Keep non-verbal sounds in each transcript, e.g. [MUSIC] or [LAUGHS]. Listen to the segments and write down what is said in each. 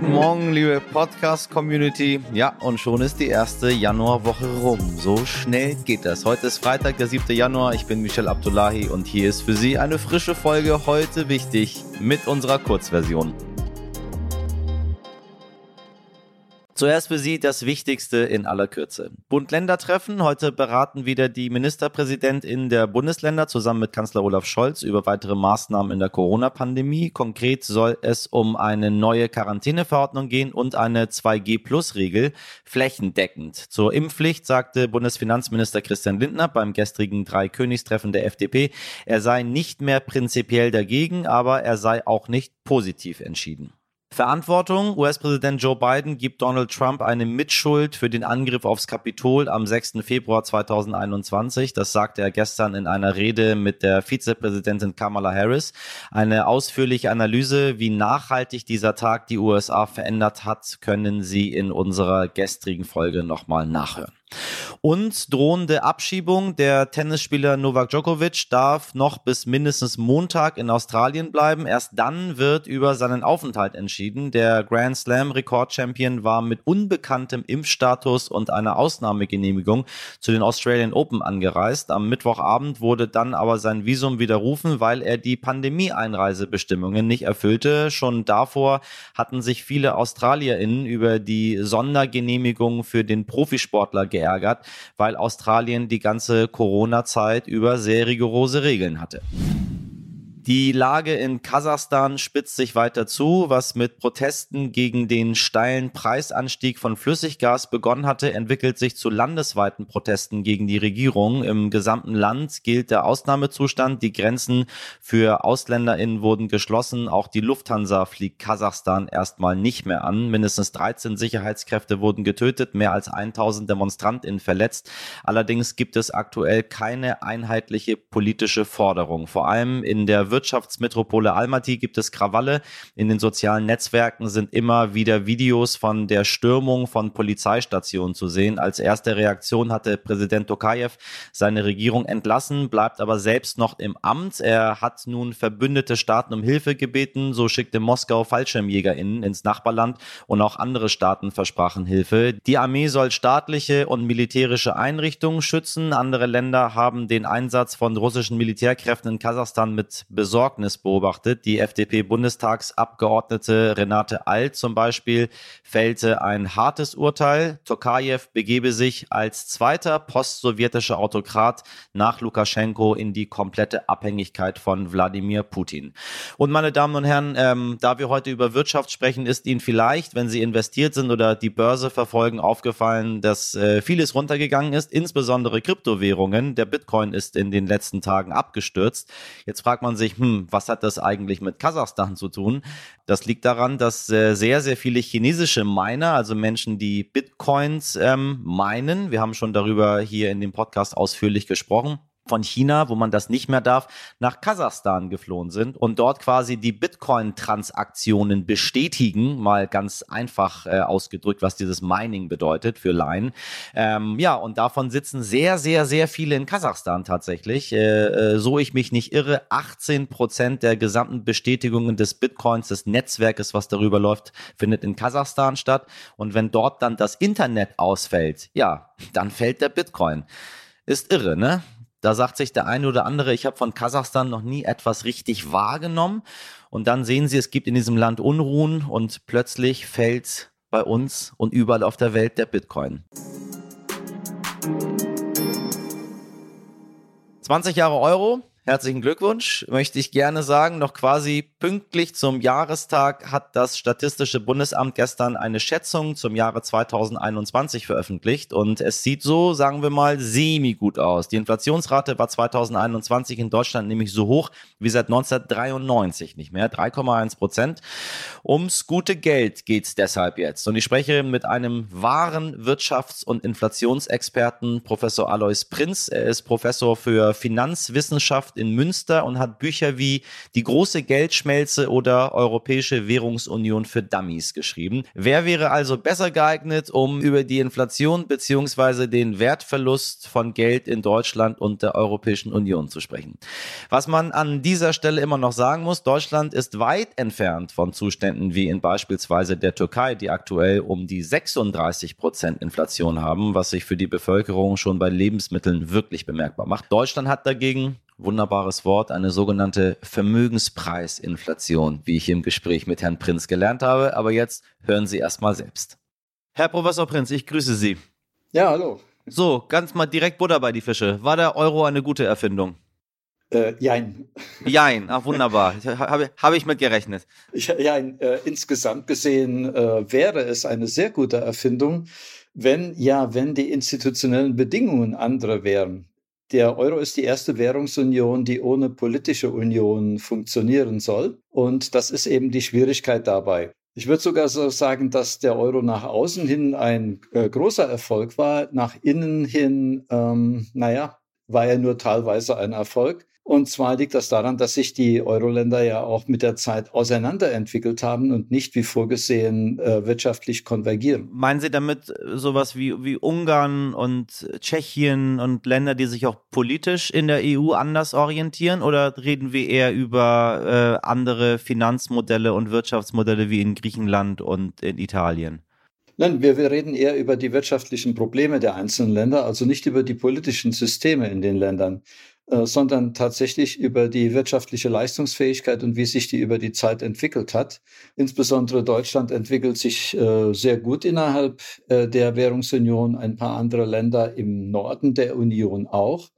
Guten Morgen, liebe Podcast-Community. Ja, und schon ist die erste Januarwoche rum. So schnell geht das. Heute ist Freitag, der 7. Januar. Ich bin Michel Abdullahi und hier ist für Sie eine frische Folge heute wichtig mit unserer Kurzversion. Zuerst für Sie das Wichtigste in aller Kürze. Bund-Länder-Treffen. Heute beraten wieder die Ministerpräsidentinnen der Bundesländer zusammen mit Kanzler Olaf Scholz über weitere Maßnahmen in der Corona-Pandemie. Konkret soll es um eine neue Quarantäneverordnung gehen und eine 2G-Plus-Regel flächendeckend. Zur Impfpflicht sagte Bundesfinanzminister Christian Lindner beim gestrigen Dreikönigstreffen der FDP, er sei nicht mehr prinzipiell dagegen, aber er sei auch nicht positiv entschieden. Verantwortung. US-Präsident Joe Biden gibt Donald Trump eine Mitschuld für den Angriff aufs Kapitol am 6. Februar 2021. Das sagte er gestern in einer Rede mit der Vizepräsidentin Kamala Harris. Eine ausführliche Analyse, wie nachhaltig dieser Tag die USA verändert hat, können Sie in unserer gestrigen Folge nochmal nachhören. Und drohende Abschiebung. Der Tennisspieler Novak Djokovic darf noch bis mindestens Montag in Australien bleiben. Erst dann wird über seinen Aufenthalt entschieden. Der Grand Slam Rekordchampion war mit unbekanntem Impfstatus und einer Ausnahmegenehmigung zu den Australian Open angereist. Am Mittwochabend wurde dann aber sein Visum widerrufen, weil er die Pandemie-Einreisebestimmungen nicht erfüllte. Schon davor hatten sich viele AustralierInnen über die Sondergenehmigung für den Profisportler geärgert, weil Australien die ganze Corona-Zeit über sehr rigorose Regeln hatte. Die Lage in Kasachstan spitzt sich weiter zu. Was mit Protesten gegen den steilen Preisanstieg von Flüssiggas begonnen hatte, entwickelt sich zu landesweiten Protesten gegen die Regierung. Im gesamten Land gilt der Ausnahmezustand. Die Grenzen für AusländerInnen wurden geschlossen. Auch die Lufthansa fliegt Kasachstan erstmal nicht mehr an. Mindestens 13 Sicherheitskräfte wurden getötet, mehr als 1000 DemonstrantInnen verletzt. Allerdings gibt es aktuell keine einheitliche politische Forderung. Vor allem in der Wirtschaftsmetropole Almaty gibt es Krawalle. In den sozialen Netzwerken sind immer wieder Videos von der Stürmung von Polizeistationen zu sehen. Als erste Reaktion hatte Präsident Tokayev seine Regierung entlassen, bleibt aber selbst noch im Amt. Er hat nun verbündete Staaten um Hilfe gebeten. So schickte Moskau FallschirmjägerInnen ins Nachbarland und auch andere Staaten versprachen Hilfe. Die Armee soll staatliche und militärische Einrichtungen schützen. Andere Länder haben den Einsatz von russischen Militärkräften in Kasachstan mit Besorgnis beobachtet. Die FDP-Bundestagsabgeordnete Renate Alt zum Beispiel fällte ein hartes Urteil. Tokajew begebe sich als zweiter postsowjetischer Autokrat nach Lukaschenko in die komplette Abhängigkeit von Wladimir Putin. Und meine Damen und Herren, ähm, da wir heute über Wirtschaft sprechen, ist Ihnen vielleicht, wenn Sie investiert sind oder die Börse verfolgen, aufgefallen, dass äh, vieles runtergegangen ist, insbesondere Kryptowährungen. Der Bitcoin ist in den letzten Tagen abgestürzt. Jetzt fragt man sich, hm, was hat das eigentlich mit Kasachstan zu tun? Das liegt daran, dass äh, sehr, sehr viele chinesische Miner, also Menschen, die Bitcoins ähm, meinen, wir haben schon darüber hier in dem Podcast ausführlich gesprochen, von China, wo man das nicht mehr darf, nach Kasachstan geflohen sind und dort quasi die Bitcoin-Transaktionen bestätigen, mal ganz einfach äh, ausgedrückt, was dieses Mining bedeutet für Laien. Ähm, ja, und davon sitzen sehr, sehr, sehr viele in Kasachstan tatsächlich. Äh, äh, so ich mich nicht irre, 18 Prozent der gesamten Bestätigungen des Bitcoins, des Netzwerkes, was darüber läuft, findet in Kasachstan statt. Und wenn dort dann das Internet ausfällt, ja, dann fällt der Bitcoin. Ist irre, ne? Da sagt sich der eine oder andere, ich habe von Kasachstan noch nie etwas richtig wahrgenommen. Und dann sehen Sie, es gibt in diesem Land Unruhen und plötzlich fällt bei uns und überall auf der Welt der Bitcoin. 20 Jahre Euro, Herzlichen Glückwunsch, möchte ich gerne sagen. Noch quasi pünktlich zum Jahrestag hat das Statistische Bundesamt gestern eine Schätzung zum Jahre 2021 veröffentlicht und es sieht so, sagen wir mal, semi gut aus. Die Inflationsrate war 2021 in Deutschland nämlich so hoch wie seit 1993 nicht mehr, 3,1 Prozent. Ums gute Geld geht's deshalb jetzt. Und ich spreche mit einem wahren Wirtschafts- und Inflationsexperten, Professor Alois Prinz. Er ist Professor für Finanzwissenschaft Wirtschaft in Münster und hat Bücher wie Die große Geldschmelze oder Europäische Währungsunion für Dummies geschrieben. Wer wäre also besser geeignet, um über die Inflation beziehungsweise den Wertverlust von Geld in Deutschland und der Europäischen Union zu sprechen? Was man an dieser Stelle immer noch sagen muss, Deutschland ist weit entfernt von Zuständen wie in beispielsweise der Türkei, die aktuell um die 36 Prozent Inflation haben, was sich für die Bevölkerung schon bei Lebensmitteln wirklich bemerkbar macht. Deutschland hat dagegen wunderbares Wort, eine sogenannte Vermögenspreisinflation, wie ich im Gespräch mit Herrn Prinz gelernt habe. Aber jetzt hören Sie erst mal selbst. Herr Professor Prinz, ich grüße Sie. Ja, hallo. So, ganz mal direkt Butter bei die Fische. War der Euro eine gute Erfindung? Äh, jein. Jein, ach wunderbar. [LAUGHS] Habe hab ich mit gerechnet. Ja, äh, insgesamt gesehen äh, wäre es eine sehr gute Erfindung, wenn ja, wenn die institutionellen Bedingungen andere wären. Der Euro ist die erste Währungsunion, die ohne politische Union funktionieren soll. Und das ist eben die Schwierigkeit dabei. Ich würde sogar so sagen, dass der Euro nach außen hin ein äh, großer Erfolg war. Nach innen hin, ähm, naja, war er nur teilweise ein Erfolg. Und zwar liegt das daran, dass sich die Euro-Länder ja auch mit der Zeit auseinanderentwickelt haben und nicht wie vorgesehen äh, wirtschaftlich konvergieren. Meinen Sie damit sowas wie, wie Ungarn und Tschechien und Länder, die sich auch politisch in der EU anders orientieren? Oder reden wir eher über äh, andere Finanzmodelle und Wirtschaftsmodelle wie in Griechenland und in Italien? Nein, wir, wir reden eher über die wirtschaftlichen Probleme der einzelnen Länder, also nicht über die politischen Systeme in den Ländern. Äh, sondern tatsächlich über die wirtschaftliche Leistungsfähigkeit und wie sich die über die Zeit entwickelt hat. Insbesondere Deutschland entwickelt sich äh, sehr gut innerhalb äh, der Währungsunion, ein paar andere Länder im Norden der Union auch.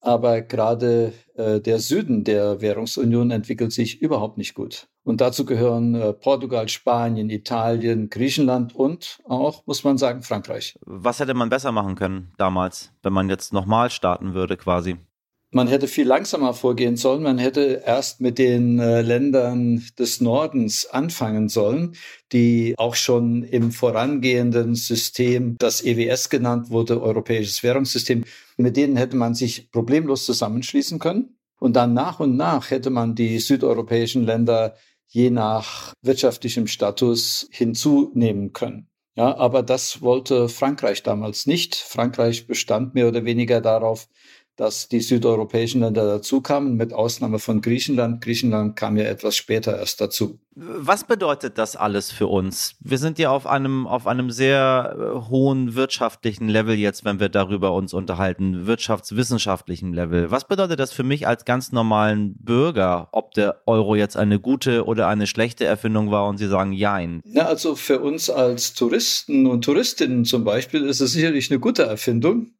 Aber gerade der Süden der Währungsunion entwickelt sich überhaupt nicht gut. Und dazu gehören Portugal, Spanien, Italien, Griechenland und auch, muss man sagen, Frankreich. Was hätte man besser machen können damals, wenn man jetzt nochmal starten würde quasi? Man hätte viel langsamer vorgehen sollen. Man hätte erst mit den äh, Ländern des Nordens anfangen sollen, die auch schon im vorangehenden System, das EWS genannt wurde, Europäisches Währungssystem, mit denen hätte man sich problemlos zusammenschließen können. Und dann nach und nach hätte man die südeuropäischen Länder je nach wirtschaftlichem Status hinzunehmen können. Ja, aber das wollte Frankreich damals nicht. Frankreich bestand mehr oder weniger darauf, dass die südeuropäischen Länder dazukamen, mit Ausnahme von Griechenland. Griechenland kam ja etwas später erst dazu. Was bedeutet das alles für uns? Wir sind ja auf einem, auf einem sehr äh, hohen wirtschaftlichen Level jetzt, wenn wir darüber uns unterhalten, wirtschaftswissenschaftlichen Level. Was bedeutet das für mich als ganz normalen Bürger, ob der Euro jetzt eine gute oder eine schlechte Erfindung war und Sie sagen Jein? Na, also für uns als Touristen und Touristinnen zum Beispiel ist es sicherlich eine gute Erfindung.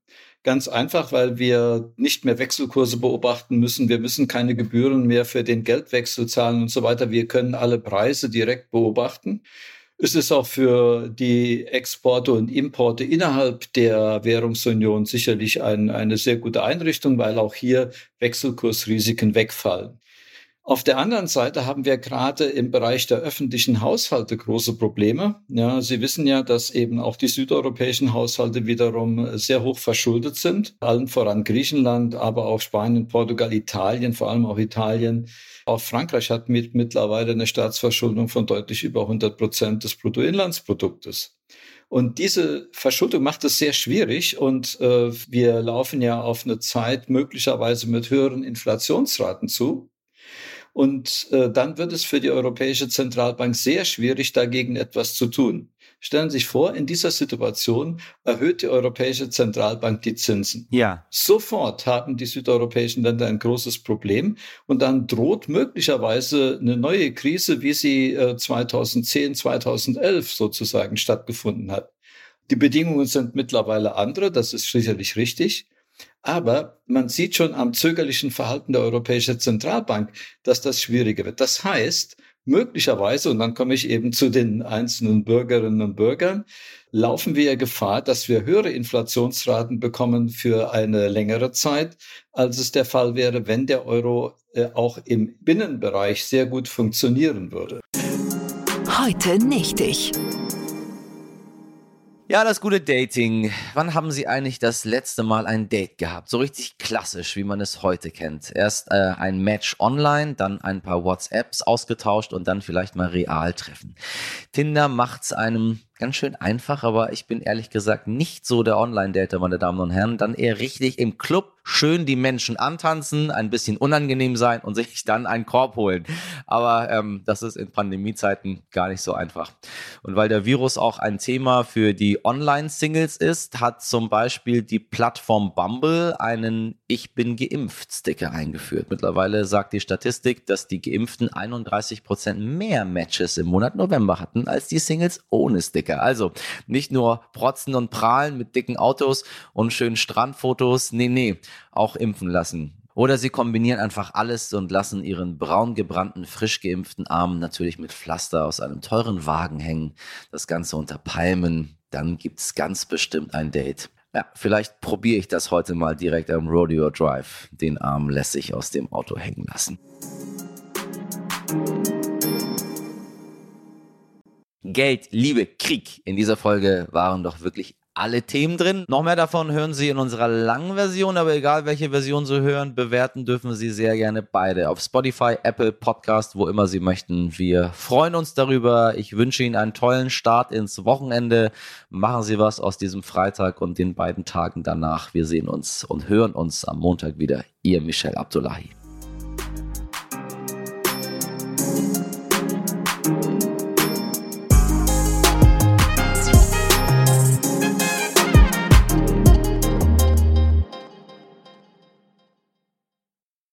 Ganz einfach, weil wir nicht mehr Wechselkurse beobachten müssen. Wir müssen keine Gebühren mehr für den Geldwechsel zahlen und so weiter. Wir können alle Preise direkt beobachten. Es ist auch für die Exporte und Importe innerhalb der Währungsunion sicherlich ein, eine sehr gute Einrichtung, weil auch hier Wechselkursrisiken wegfallen. Auf der anderen Seite haben wir gerade im Bereich der öffentlichen Haushalte große Probleme. Ja, Sie wissen ja, dass eben auch die südeuropäischen Haushalte wiederum sehr hoch verschuldet sind. Allen voran Griechenland, aber auch Spanien, Portugal, Italien, vor allem auch Italien. Auch Frankreich hat mit mittlerweile eine Staatsverschuldung von deutlich über 100 Prozent des Bruttoinlandsproduktes. Und diese Verschuldung macht es sehr schwierig und äh, wir laufen ja auf eine Zeit möglicherweise mit höheren Inflationsraten zu. Und äh, dann wird es für die Europäische Zentralbank sehr schwierig, dagegen etwas zu tun. Stellen Sie sich vor, in dieser Situation erhöht die Europäische Zentralbank die Zinsen. Ja. Sofort haben die südeuropäischen Länder ein großes Problem und dann droht möglicherweise eine neue Krise, wie sie äh, 2010, 2011 sozusagen stattgefunden hat. Die Bedingungen sind mittlerweile andere, das ist sicherlich richtig. Aber man sieht schon am zögerlichen Verhalten der Europäischen Zentralbank, dass das schwieriger wird. Das heißt, möglicherweise, und dann komme ich eben zu den einzelnen Bürgerinnen und Bürgern, laufen wir Gefahr, dass wir höhere Inflationsraten bekommen für eine längere Zeit, als es der Fall wäre, wenn der Euro äh, auch im Binnenbereich sehr gut funktionieren würde. Heute nicht ich. Ja, das gute Dating. Wann haben Sie eigentlich das letzte Mal ein Date gehabt? So richtig klassisch, wie man es heute kennt. Erst äh, ein Match online, dann ein paar WhatsApps ausgetauscht und dann vielleicht mal real treffen. Tinder macht's einem ganz schön einfach, aber ich bin ehrlich gesagt nicht so der Online-Dater, meine Damen und Herren. Dann eher richtig im Club schön die Menschen antanzen, ein bisschen unangenehm sein und [LAUGHS] sich dann einen Korb holen. Aber ähm, das ist in Pandemiezeiten gar nicht so einfach. Und weil der Virus auch ein Thema für die Online-Singles ist, hat zum Beispiel die Plattform Bumble einen Ich bin geimpft Sticker eingeführt. Mittlerweile sagt die Statistik, dass die Geimpften 31 Prozent mehr Matches im Monat November hatten als die Singles ohne Sticker. Also nicht nur protzen und prahlen mit dicken Autos und schönen Strandfotos. Nee, nee auch impfen lassen. Oder sie kombinieren einfach alles und lassen ihren braun gebrannten, frisch geimpften Arm natürlich mit Pflaster aus einem teuren Wagen hängen. Das Ganze unter Palmen. Dann gibt's ganz bestimmt ein Date. Ja, vielleicht probiere ich das heute mal direkt am Rodeo Drive. Den Arm lässig aus dem Auto hängen lassen. Geld, Liebe, Krieg in dieser Folge waren doch wirklich alle Themen drin. Noch mehr davon hören Sie in unserer langen Version, aber egal welche Version Sie hören, bewerten dürfen Sie sehr gerne beide auf Spotify, Apple Podcast, wo immer Sie möchten. Wir freuen uns darüber. Ich wünsche Ihnen einen tollen Start ins Wochenende. Machen Sie was aus diesem Freitag und den beiden Tagen danach. Wir sehen uns und hören uns am Montag wieder. Ihr Michel Abdullahi.